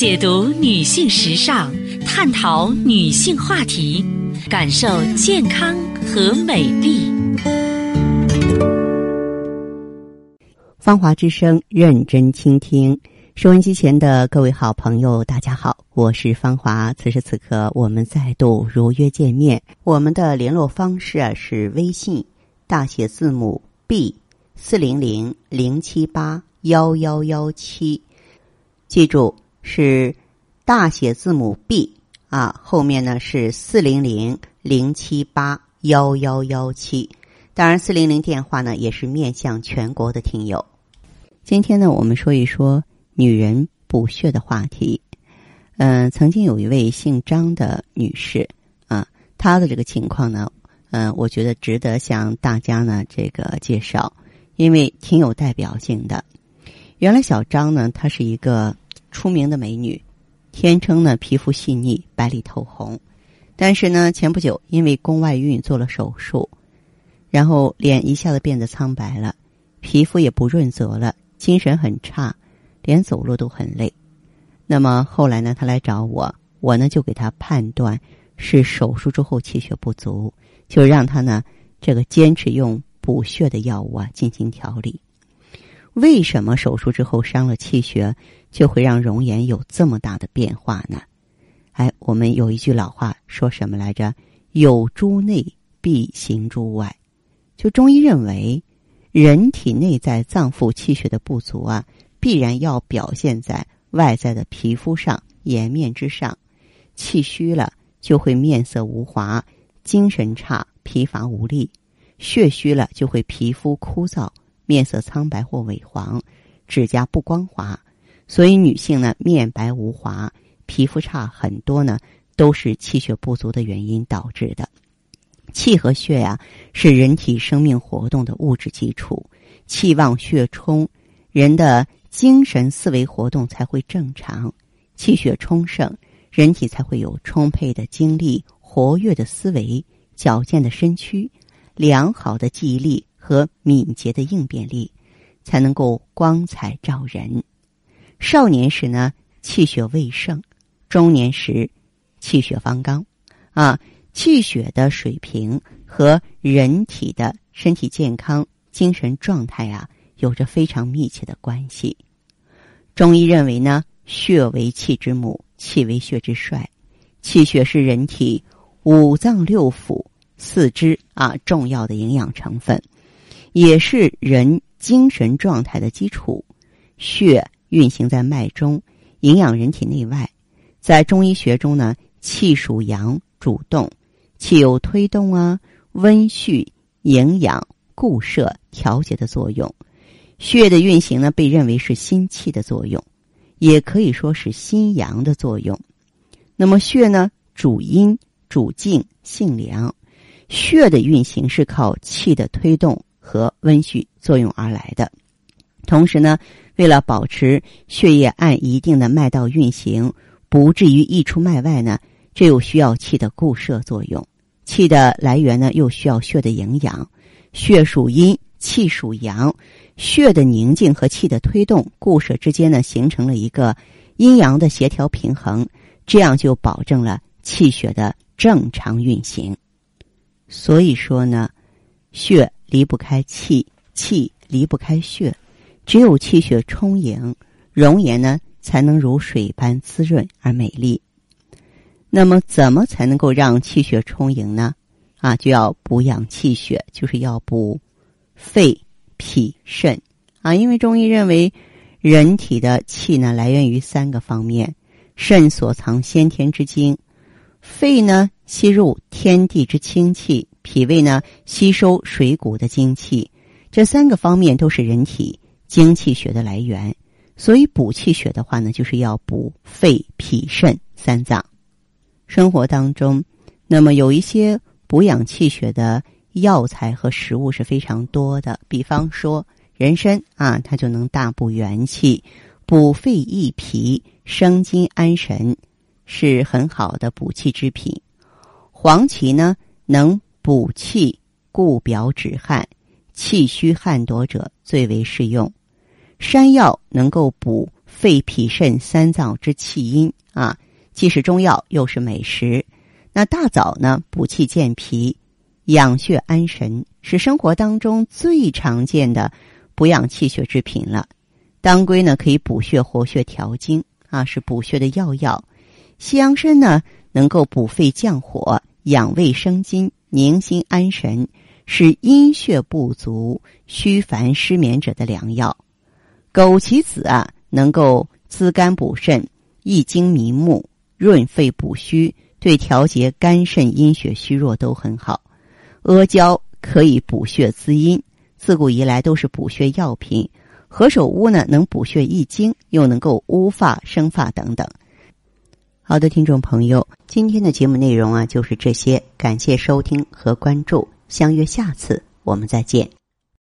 解读女性时尚，探讨女性话题，感受健康和美丽。芳华之声，认真倾听。收音机前的各位好朋友，大家好，我是芳华。此时此刻，我们再度如约见面。我们的联络方式啊是微信大写字母 B 四零零零七八幺幺幺七，记住是大写字母 B 啊，后面呢是四零零零七八幺幺幺七。当然，四零零电话呢也是面向全国的听友。今天呢，我们说一说女人补血的话题。嗯，曾经有一位姓张的女士啊，她的这个情况呢，嗯，我觉得值得向大家呢这个介绍，因为挺有代表性的。原来小张呢，她是一个出名的美女，天生呢皮肤细腻、白里透红，但是呢，前不久因为宫外孕做了手术。然后脸一下子变得苍白了，皮肤也不润泽了，精神很差，连走路都很累。那么后来呢，他来找我，我呢就给他判断是手术之后气血不足，就让他呢这个坚持用补血的药物啊进行调理。为什么手术之后伤了气血，就会让容颜有这么大的变化呢？哎，我们有一句老话说什么来着？有诸内必行诸外。就中医认为，人体内在脏腑气血的不足啊，必然要表现在外在的皮肤上、颜面之上。气虚了，就会面色无华、精神差、疲乏无力；血虚了，就会皮肤枯燥、面色苍白或萎黄、指甲不光滑。所以，女性呢，面白无华、皮肤差，很多呢都是气血不足的原因导致的。气和血呀，是人体生命活动的物质基础。气旺血充，人的精神思维活动才会正常；气血充盛，人体才会有充沛的精力、活跃的思维、矫健的身躯、良好的记忆力和敏捷的应变力，才能够光彩照人。少年时呢，气血未盛；中年时，气血方刚。啊。气血的水平和人体的身体健康、精神状态啊，有着非常密切的关系。中医认为呢，血为气之母，气为血之帅。气血是人体五脏六腑、四肢啊重要的营养成分，也是人精神状态的基础。血运行在脉中，营养人体内外。在中医学中呢，气属阳，主动。气有推动啊、温煦、营养、固摄、调节的作用。血的运行呢，被认为是心气的作用，也可以说是心阳的作用。那么血呢，主阴、主静、性凉。血的运行是靠气的推动和温煦作用而来的。同时呢，为了保持血液按一定的脉道运行，不至于溢出脉外呢，这又需要气的固摄作用。气的来源呢，又需要血的营养。血属阴，气属阳，血的宁静和气的推动、固摄之间呢，形成了一个阴阳的协调平衡，这样就保证了气血的正常运行。所以说呢，血离不开气，气离不开血，只有气血充盈，容颜呢才能如水般滋润而美丽。那么，怎么才能够让气血充盈呢？啊，就要补养气血，就是要补肺、脾、肾啊。因为中医认为，人体的气呢来源于三个方面：肾所藏先天之精，肺呢吸入天地之清气，脾胃呢吸收水谷的精气。这三个方面都是人体精气血的来源。所以，补气血的话呢，就是要补肺、脾、肾三脏。生活当中，那么有一些补养气血的药材和食物是非常多的。比方说，人参啊，它就能大补元气、补肺益脾、生津安神，是很好的补气之品。黄芪呢，能补气、固表、止汗，气虚汗多者最为适用。山药能够补肺、脾、肾三脏之气阴啊，既是中药又是美食。那大枣呢，补气健脾、养血安神，是生活当中最常见的补养气血之品了。当归呢，可以补血、活血、调经啊，是补血的要药。西洋参呢，能够补肺降火、养胃生津、宁心安神，是阴血不足、虚烦失眠者的良药。枸杞子啊，能够滋肝补肾、益精明目、润肺补虚，对调节肝肾阴血虚弱都很好。阿胶可以补血滋阴，自古以来都是补血药品。何首乌呢，能补血益精，又能够乌发生发等等。好的，听众朋友，今天的节目内容啊就是这些，感谢收听和关注，相约下次我们再见。